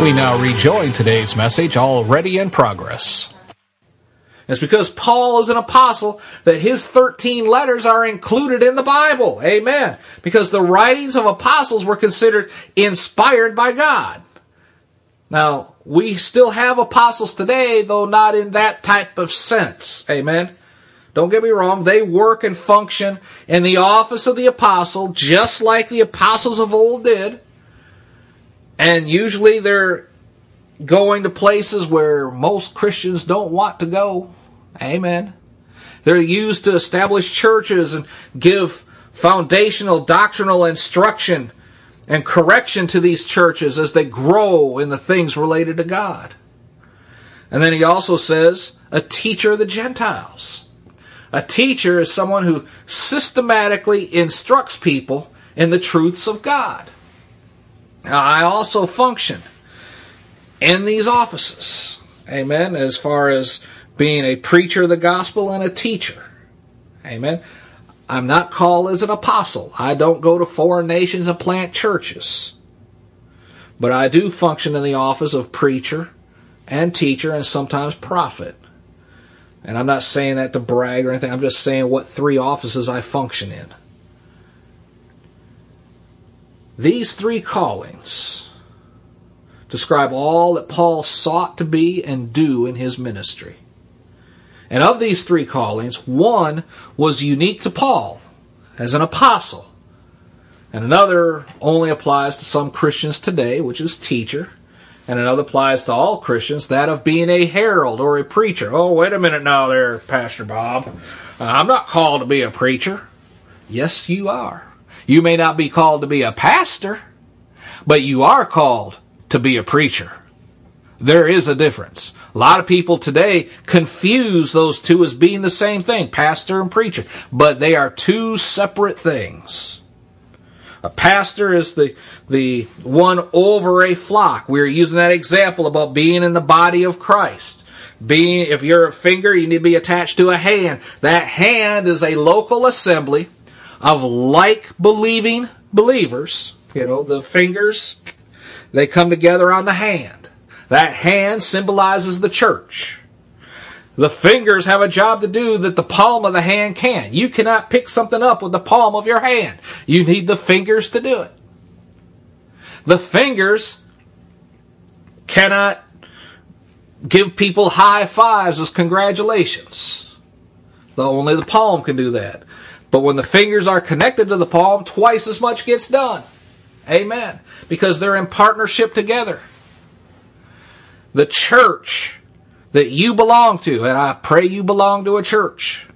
We now rejoin today's message already in progress. It's because Paul is an apostle that his 13 letters are included in the Bible. Amen. Because the writings of apostles were considered inspired by God. Now, we still have apostles today, though not in that type of sense. Amen. Don't get me wrong, they work and function in the office of the apostle just like the apostles of old did. And usually they're going to places where most Christians don't want to go. Amen. They're used to establish churches and give foundational doctrinal instruction and correction to these churches as they grow in the things related to God. And then he also says, a teacher of the Gentiles. A teacher is someone who systematically instructs people in the truths of God. I also function in these offices. Amen. As far as being a preacher of the gospel and a teacher. Amen. I'm not called as an apostle. I don't go to foreign nations and plant churches. But I do function in the office of preacher and teacher and sometimes prophet. And I'm not saying that to brag or anything. I'm just saying what three offices I function in. These three callings describe all that Paul sought to be and do in his ministry. And of these three callings, one was unique to Paul as an apostle, and another only applies to some Christians today, which is teacher, and another applies to all Christians, that of being a herald or a preacher. Oh, wait a minute now there, Pastor Bob. Uh, I'm not called to be a preacher. Yes, you are. You may not be called to be a pastor, but you are called to be a preacher. There is a difference. A lot of people today confuse those two as being the same thing, pastor and preacher, but they are two separate things. A pastor is the, the one over a flock. We're using that example about being in the body of Christ. Being, if you're a finger, you need to be attached to a hand. That hand is a local assembly of like believing believers. You know, the fingers, they come together on the hand. That hand symbolizes the church. The fingers have a job to do that the palm of the hand can't. You cannot pick something up with the palm of your hand. You need the fingers to do it. The fingers cannot give people high fives as congratulations. Though only the palm can do that. But when the fingers are connected to the palm, twice as much gets done. Amen. Because they're in partnership together. The church that you belong to, and I pray you belong to a church,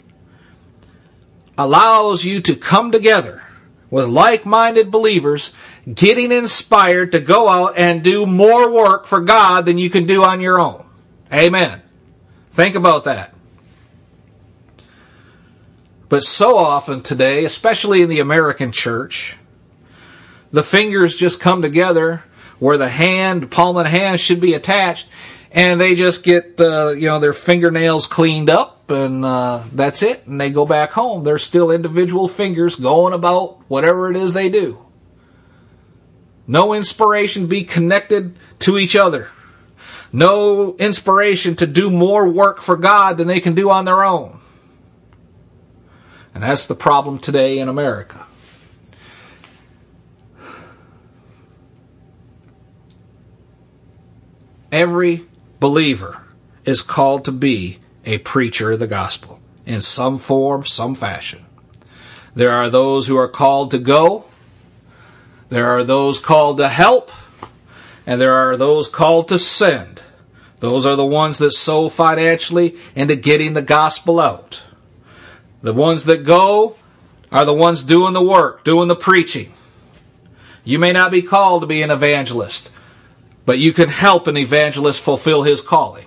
allows you to come together with like minded believers, getting inspired to go out and do more work for God than you can do on your own. Amen. Think about that. But so often today, especially in the American church, the fingers just come together where the hand, palm and hand should be attached, and they just get, uh, you know, their fingernails cleaned up, and uh, that's it, and they go back home. They're still individual fingers going about whatever it is they do. No inspiration to be connected to each other. No inspiration to do more work for God than they can do on their own. And that's the problem today in America. Every believer is called to be a preacher of the gospel in some form, some fashion. There are those who are called to go, there are those called to help, and there are those called to send. Those are the ones that sow financially into getting the gospel out. The ones that go are the ones doing the work, doing the preaching. You may not be called to be an evangelist, but you can help an evangelist fulfill his calling.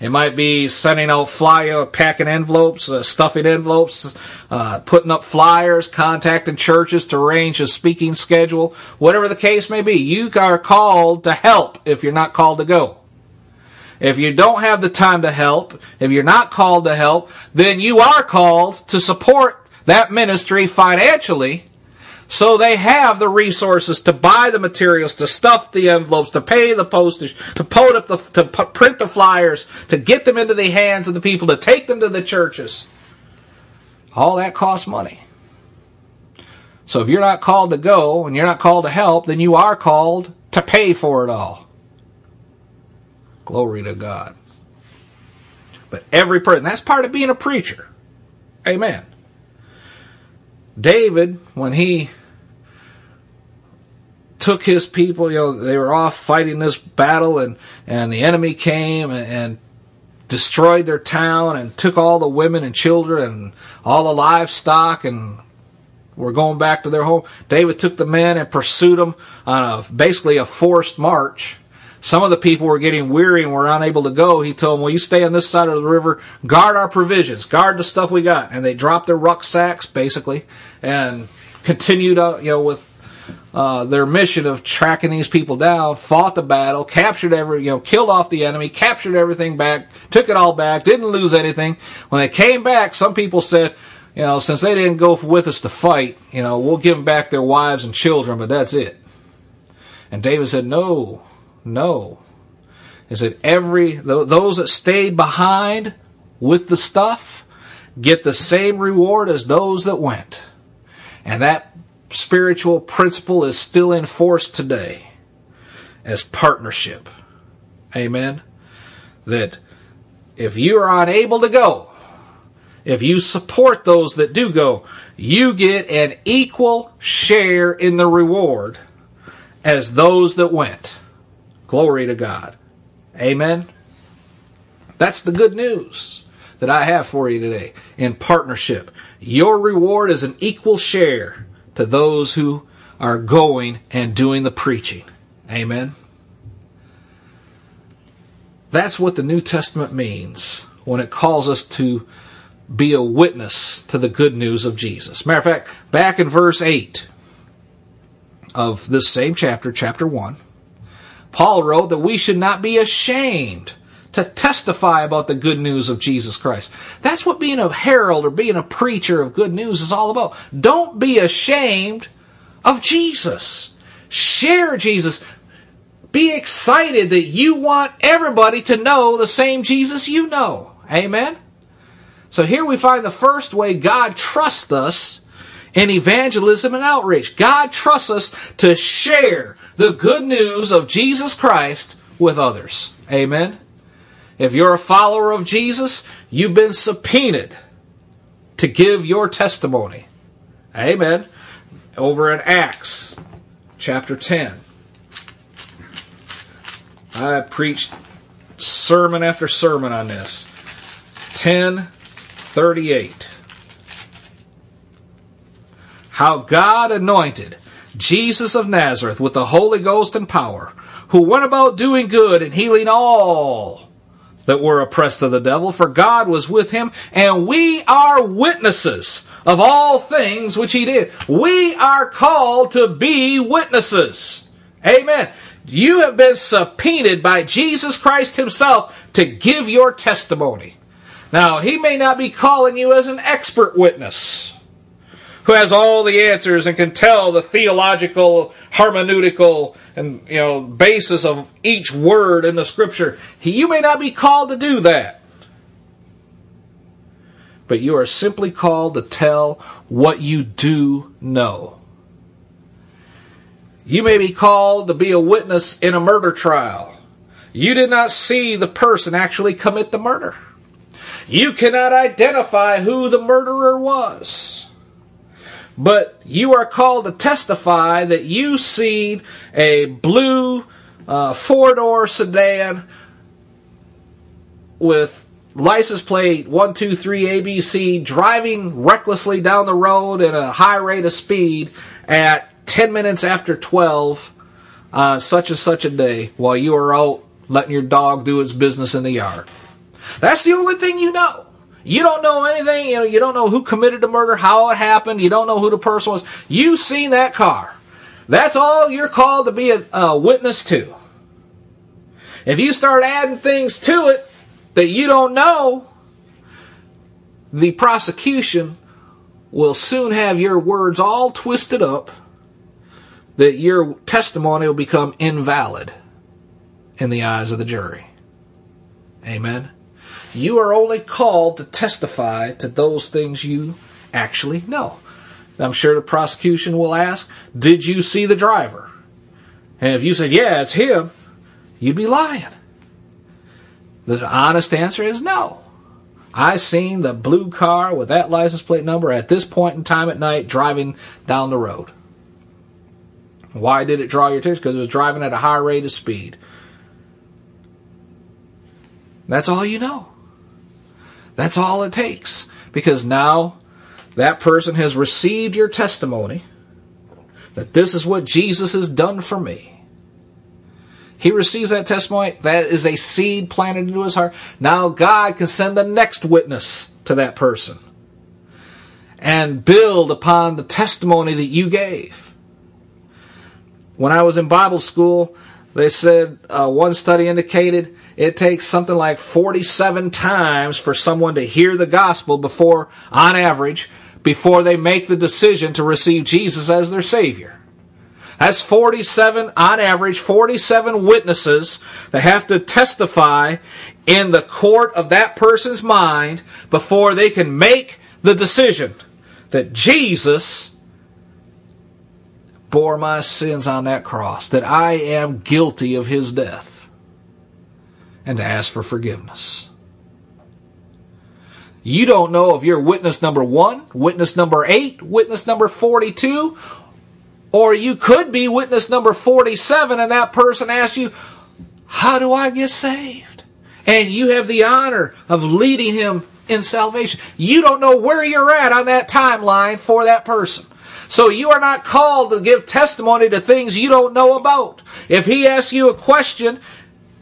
It might be sending out flyer, packing envelopes, uh, stuffing envelopes, uh, putting up flyers, contacting churches to arrange a speaking schedule, whatever the case may be. You are called to help if you're not called to go. If you don't have the time to help, if you're not called to help, then you are called to support that ministry financially so they have the resources to buy the materials, to stuff the envelopes, to pay the postage, to put up the, to print the flyers, to get them into the hands of the people, to take them to the churches. All that costs money. So if you're not called to go and you're not called to help, then you are called to pay for it all. Glory to God. But every person, that's part of being a preacher. Amen. David, when he took his people. You know, they were off fighting this battle, and and the enemy came and, and destroyed their town and took all the women and children and all the livestock and were going back to their home. David took the men and pursued them on a basically a forced march. Some of the people were getting weary and were unable to go. He told them, "Well, you stay on this side of the river, guard our provisions, guard the stuff we got." And they dropped their rucksacks basically and continued, uh, you know, with uh, their mission of tracking these people down, fought the battle, captured every, you know, killed off the enemy, captured everything back, took it all back, didn't lose anything. When they came back, some people said, you know, since they didn't go with us to fight, you know, we'll give them back their wives and children, but that's it. And David said, no, no. He said, every, those that stayed behind with the stuff get the same reward as those that went. And that spiritual principle is still in force today as partnership. Amen. That if you are unable to go, if you support those that do go, you get an equal share in the reward as those that went. Glory to God. Amen. That's the good news that I have for you today in partnership. Your reward is an equal share to those who are going and doing the preaching. Amen. That's what the New Testament means when it calls us to be a witness to the good news of Jesus. Matter of fact, back in verse 8 of this same chapter, chapter 1, Paul wrote that we should not be ashamed to testify about the good news of Jesus Christ. That's what being a herald or being a preacher of good news is all about. Don't be ashamed of Jesus. Share Jesus. Be excited that you want everybody to know the same Jesus you know. Amen? So here we find the first way God trusts us in evangelism and outreach. God trusts us to share the good news of Jesus Christ with others. Amen? If you're a follower of Jesus, you've been subpoenaed to give your testimony. Amen. Over in Acts chapter 10. I preached sermon after sermon on this. 1038. How God anointed Jesus of Nazareth with the Holy Ghost and power, who went about doing good and healing all that were oppressed of the devil, for God was with him, and we are witnesses of all things which he did. We are called to be witnesses. Amen. You have been subpoenaed by Jesus Christ himself to give your testimony. Now, he may not be calling you as an expert witness who has all the answers and can tell the theological, hermeneutical, and you know basis of each word in the scripture. You may not be called to do that. But you are simply called to tell what you do know. You may be called to be a witness in a murder trial. You did not see the person actually commit the murder. You cannot identify who the murderer was. But you are called to testify that you see a blue uh, four door sedan with license plate 123 ABC driving recklessly down the road at a high rate of speed at 10 minutes after 12 on uh, such and such a day while you are out letting your dog do its business in the yard. That's the only thing you know. You don't know anything, you know, you don't know who committed the murder, how it happened, you don't know who the person was. You've seen that car. That's all you're called to be a, a witness to. If you start adding things to it that you don't know, the prosecution will soon have your words all twisted up that your testimony will become invalid in the eyes of the jury. Amen. You are only called to testify to those things you actually know. I'm sure the prosecution will ask, Did you see the driver? And if you said, Yeah, it's him, you'd be lying. The honest answer is no. I seen the blue car with that license plate number at this point in time at night driving down the road. Why did it draw your attention? Because it was driving at a high rate of speed. That's all you know. That's all it takes. Because now that person has received your testimony that this is what Jesus has done for me. He receives that testimony. That is a seed planted into his heart. Now God can send the next witness to that person and build upon the testimony that you gave. When I was in Bible school, they said uh, one study indicated it takes something like 47 times for someone to hear the gospel before, on average, before they make the decision to receive Jesus as their Savior. That's 47, on average, 47 witnesses that have to testify in the court of that person's mind before they can make the decision that Jesus bore my sins on that cross, that I am guilty of his death, and to ask for forgiveness. You don't know if you're witness number one, witness number eight, witness number 42, or you could be witness number 47 and that person asks you, How do I get saved? And you have the honor of leading him in salvation. You don't know where you're at on that timeline for that person. So you are not called to give testimony to things you don't know about. If he asks you a question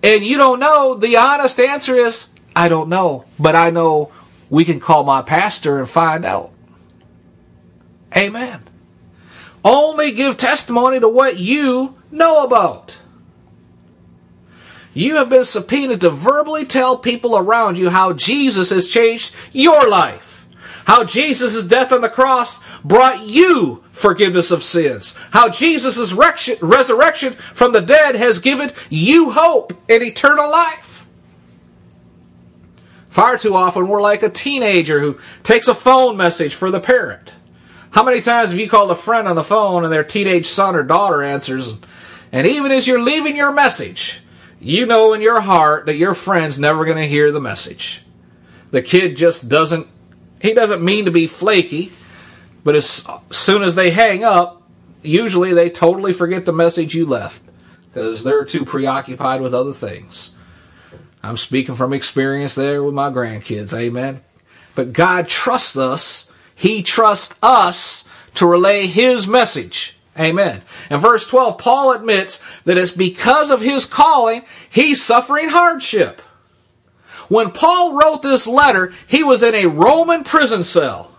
and you don't know, the honest answer is, I don't know, but I know we can call my pastor and find out. Amen. Only give testimony to what you know about. You have been subpoenaed to verbally tell people around you how Jesus has changed your life. How Jesus' death on the cross brought you forgiveness of sins. How Jesus' resurrection from the dead has given you hope and eternal life. Far too often, we're like a teenager who takes a phone message for the parent. How many times have you called a friend on the phone and their teenage son or daughter answers, and even as you're leaving your message, you know in your heart that your friend's never going to hear the message. The kid just doesn't he doesn't mean to be flaky, but as soon as they hang up, usually they totally forget the message you left because they're too preoccupied with other things. I'm speaking from experience there with my grandkids, amen. But God trusts us, He trusts us to relay His message. Amen. In verse 12, Paul admits that it's because of his calling he's suffering hardship. When Paul wrote this letter, he was in a Roman prison cell.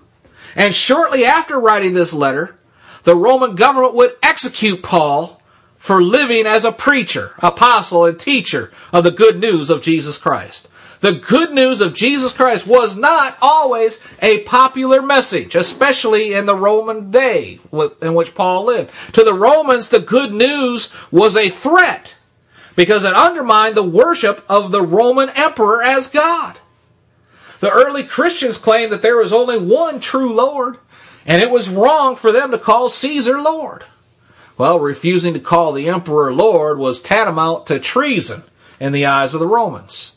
And shortly after writing this letter, the Roman government would execute Paul for living as a preacher, apostle, and teacher of the good news of Jesus Christ. the good news of Jesus Christ was not always a popular message, especially in the Roman day in which Paul lived. To the Romans, the good news was a threat because it undermined the worship of the Roman emperor as God. The early Christians claimed that there was only one true Lord, and it was wrong for them to call Caesar Lord. Well, refusing to call the emperor Lord was tantamount to treason in the eyes of the Romans.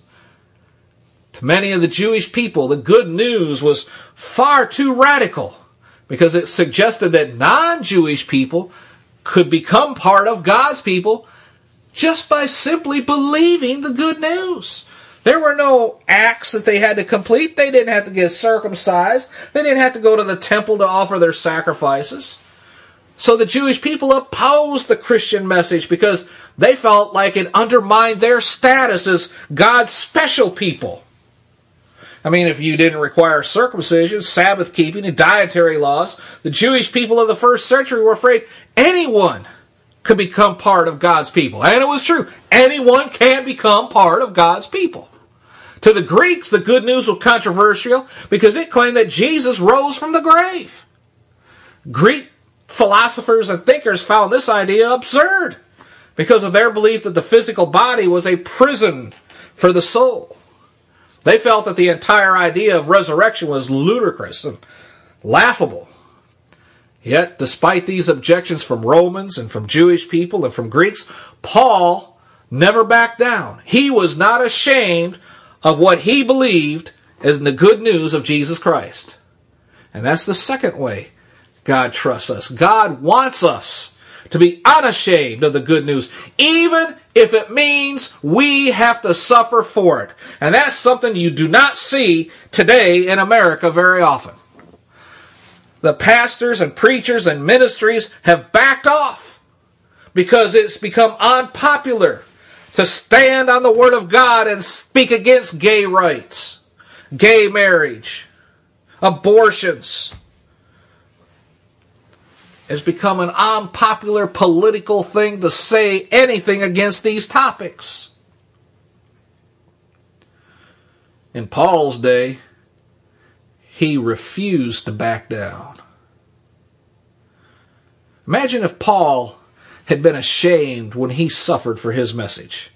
To many of the Jewish people, the good news was far too radical because it suggested that non Jewish people could become part of God's people just by simply believing the good news. There were no acts that they had to complete. They didn't have to get circumcised. They didn't have to go to the temple to offer their sacrifices. So the Jewish people opposed the Christian message because they felt like it undermined their status as God's special people. I mean, if you didn't require circumcision, Sabbath keeping, and dietary laws, the Jewish people of the first century were afraid anyone could become part of God's people. And it was true. Anyone can become part of God's people. To the Greeks, the good news was controversial because it claimed that Jesus rose from the grave. Greek philosophers and thinkers found this idea absurd because of their belief that the physical body was a prison for the soul. They felt that the entire idea of resurrection was ludicrous and laughable. Yet, despite these objections from Romans and from Jewish people and from Greeks, Paul never backed down. He was not ashamed of what he believed as the good news of Jesus Christ. And that's the second way God trusts us. God wants us to be unashamed of the good news, even if it means we have to suffer for it. And that's something you do not see today in America very often. The pastors and preachers and ministries have backed off because it's become unpopular to stand on the Word of God and speak against gay rights, gay marriage, abortions has become an unpopular political thing to say anything against these topics. In Paul's day, he refused to back down. Imagine if Paul had been ashamed when he suffered for his message.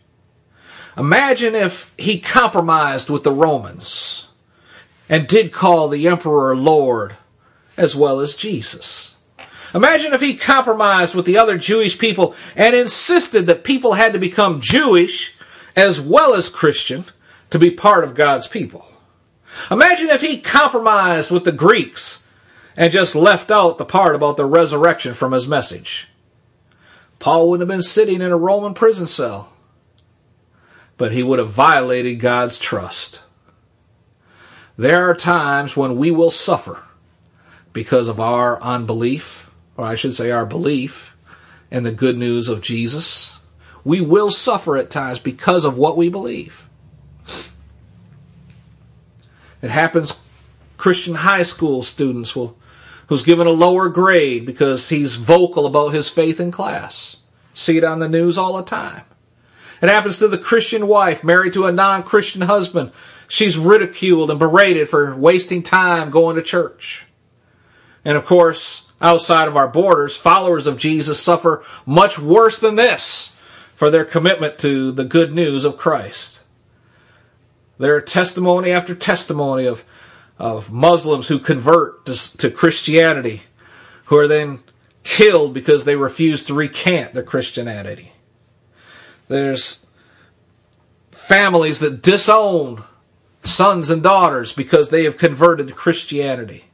Imagine if he compromised with the Romans and did call the emperor Lord as well as Jesus. Imagine if he compromised with the other Jewish people and insisted that people had to become Jewish as well as Christian to be part of God's people. Imagine if he compromised with the Greeks and just left out the part about the resurrection from his message. Paul wouldn't have been sitting in a Roman prison cell, but he would have violated God's trust. There are times when we will suffer because of our unbelief or I should say our belief in the good news of Jesus. We will suffer at times because of what we believe. It happens Christian high school students will who's given a lower grade because he's vocal about his faith in class. See it on the news all the time. It happens to the Christian wife married to a non-Christian husband. She's ridiculed and berated for wasting time going to church. And of course, outside of our borders, followers of Jesus suffer much worse than this for their commitment to the good news of Christ. There are testimony after testimony of, of Muslims who convert to, to Christianity, who are then killed because they refuse to recant their Christianity. There's families that disown sons and daughters because they have converted to Christianity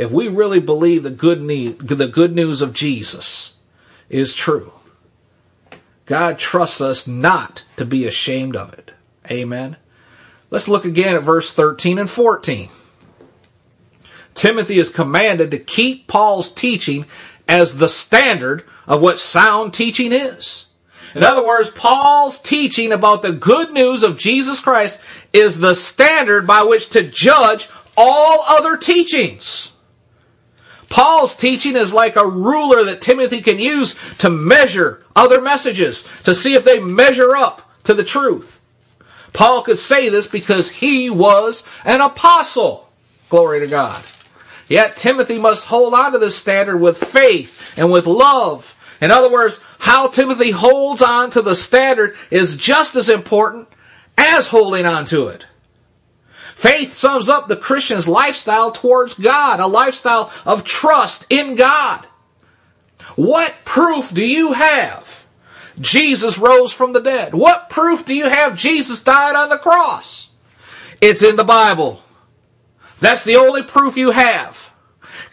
if we really believe the good, the good news of Jesus is true, God trusts us not to be ashamed of it. Amen. Let's look again at verse 13 and 14. Timothy is commanded to keep Paul's teaching as the standard of what sound teaching is. In other words, Paul's teaching about the good news of Jesus Christ is the standard by which to judge all other teachings. Paul's teaching is like a ruler that Timothy can use to measure other messages, to see if they measure up to the truth. Paul could say this because he was an apostle. Glory to God. Yet Timothy must hold on to this standard with faith and with love. In other words, how Timothy holds on to the standard is just as important as holding on to it. Faith sums up the Christian's lifestyle towards God, a lifestyle of trust in God. What proof do you have? Jesus rose from the dead. What proof do you have Jesus died on the cross? It's in the Bible. That's the only proof you have.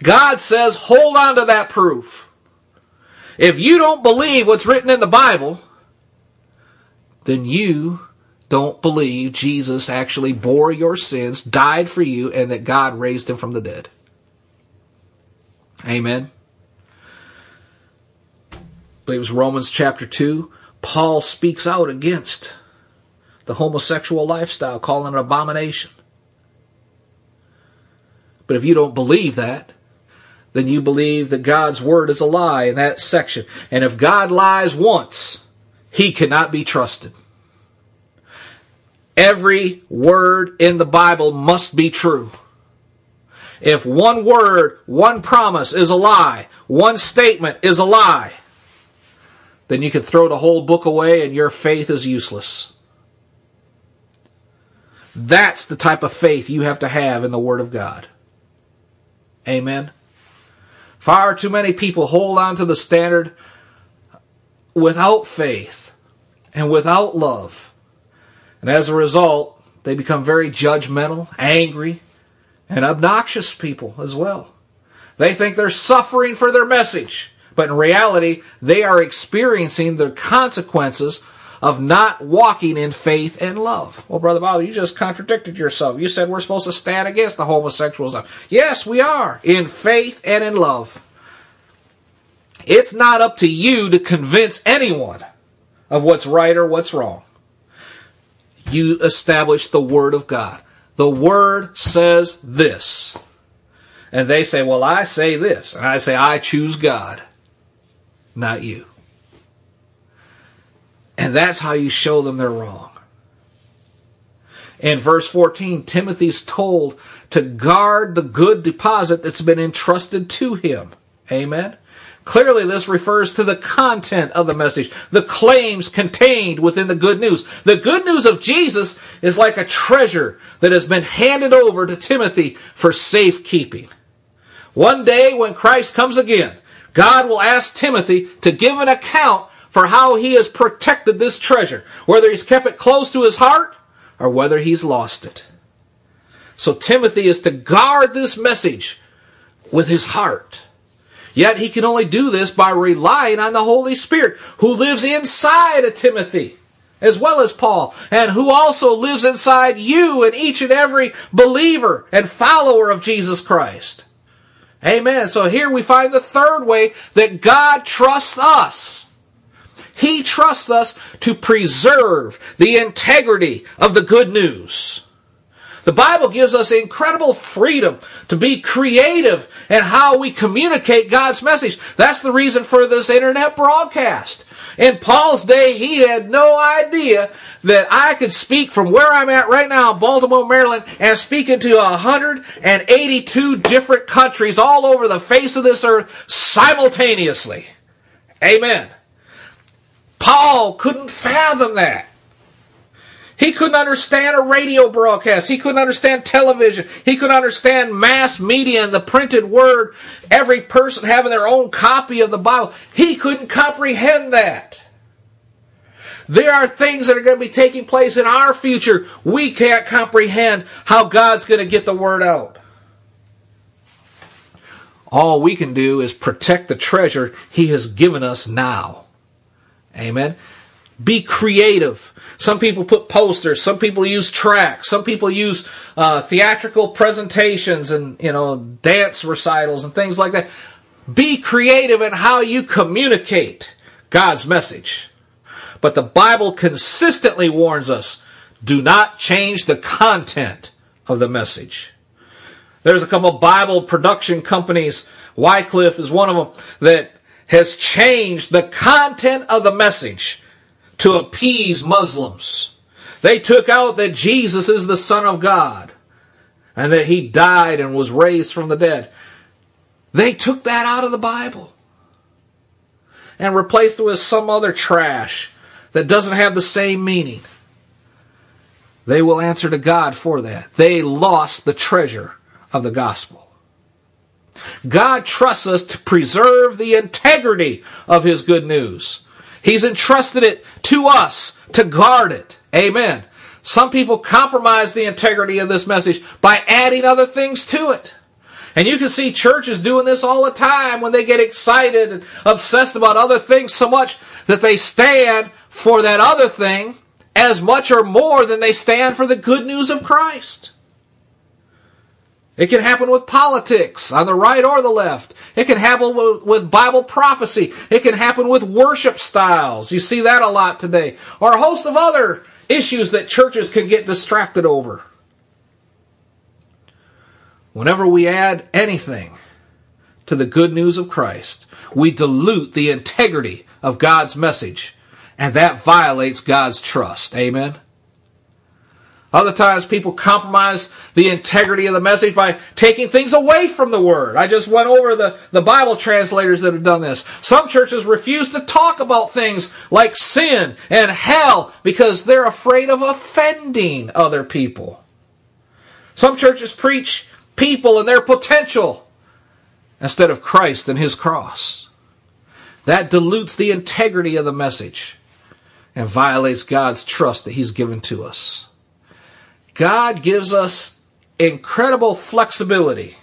God says hold on to that proof. If you don't believe what's written in the Bible, then you don't believe Jesus actually bore your sins, died for you, and that God raised him from the dead. Amen. I believe it was Romans chapter 2. Paul speaks out against the homosexual lifestyle, calling it an abomination. But if you don't believe that, then you believe that God's word is a lie in that section. And if God lies once, he cannot be trusted. Every word in the Bible must be true. If one word, one promise is a lie, one statement is a lie, then you can throw the whole book away and your faith is useless. That's the type of faith you have to have in the Word of God. Amen. Far too many people hold on to the standard without faith and without love. And as a result, they become very judgmental, angry, and obnoxious people as well. They think they're suffering for their message, but in reality, they are experiencing the consequences of not walking in faith and love. Well, Brother Bob, you just contradicted yourself. You said we're supposed to stand against the homosexuals. Yes, we are, in faith and in love. It's not up to you to convince anyone of what's right or what's wrong. You establish the Word of God. The Word says this. And they say, well, I say this. And I say, I choose God, not you. And that's how you show them they're wrong. In verse 14, Timothy's told to guard the good deposit that's been entrusted to him. Amen. Clearly, this refers to the content of the message, the claims contained within the good news. The good news of Jesus is like a treasure that has been handed over to Timothy for safekeeping. One day, when Christ comes again, God will ask Timothy to give an account for how he has protected this treasure, whether he's kept it close to his heart or whether he's lost it. So Timothy is to guard this message with his heart. Yet he can only do this by relying on the Holy Spirit who lives inside of Timothy as well as Paul and who also lives inside you and each and every believer and follower of Jesus Christ. Amen. So here we find the third way that God trusts us. He trusts us to preserve the integrity of the good news. The Bible gives us incredible freedom to be creative in how we communicate God's message. That's the reason for this internet broadcast. In Paul's day, he had no idea that I could speak from where I'm at right now, Baltimore, Maryland, and speak into 182 different countries all over the face of this earth simultaneously. Amen. Paul couldn't fathom that. He couldn't understand a radio broadcast. He couldn't understand television. He couldn't understand mass media and the printed word, every person having their own copy of the Bible. He couldn't comprehend that. There are things that are going to be taking place in our future. We can't comprehend how God's going to get the word out. All we can do is protect the treasure He has given us now. Amen. Be creative. Some people put posters. Some people use tracks. Some people use uh, theatrical presentations and you know dance recitals and things like that. Be creative in how you communicate God's message. But the Bible consistently warns us: do not change the content of the message. There's a couple Bible production companies. Wycliffe is one of them that has changed the content of the message to appease Muslims. They took out that Jesus is the Son of God and that he died and was raised from the dead. They took that out of the Bible and replaced it with some other trash that doesn't have the same meaning. They will answer to God for that. They lost the treasure of the gospel. God trusts us to preserve the integrity of His good news. He's entrusted it to us to guard it. Amen. Some people compromise the integrity of this message by adding other things to it. And you can see churches doing this all the time when they get excited and obsessed about other things so much that they stand for that other thing as much or more than they stand for the good news of Christ. It can happen with politics on the right or the left. It can happen with, Bible prophecy. It can happen with worship styles. You see that a lot today. Or a host of other issues that churches can get distracted over. Whenever we add anything to the good news of Christ, we dilute the integrity of God's message, and that violates God's trust. Amen. Other times people compromise the integrity of the message by taking things away from the word. I just went over the, the Bible translators that have done this. Some churches refuse to talk about things like sin and hell because they're afraid of offending other people. Some churches preach people and their potential instead of Christ and his cross. That dilutes the integrity of the message and violates God's trust that he's given to us. God gives us incredible flexibility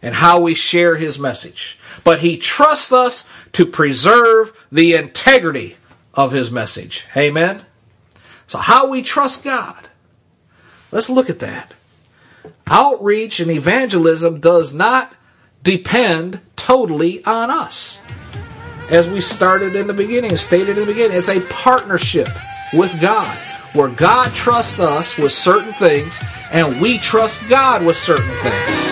in how we share his message, but he trusts us to preserve the integrity of his message. Amen. So how we trust God. Let's look at that. Outreach and evangelism does not depend totally on us. As we started in the beginning, stated in the beginning, it's a partnership with God where God trusts us with certain things and we trust God with certain things.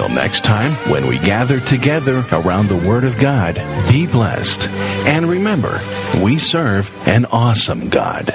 Until next time, when we gather together around the Word of God, be blessed. And remember, we serve an awesome God.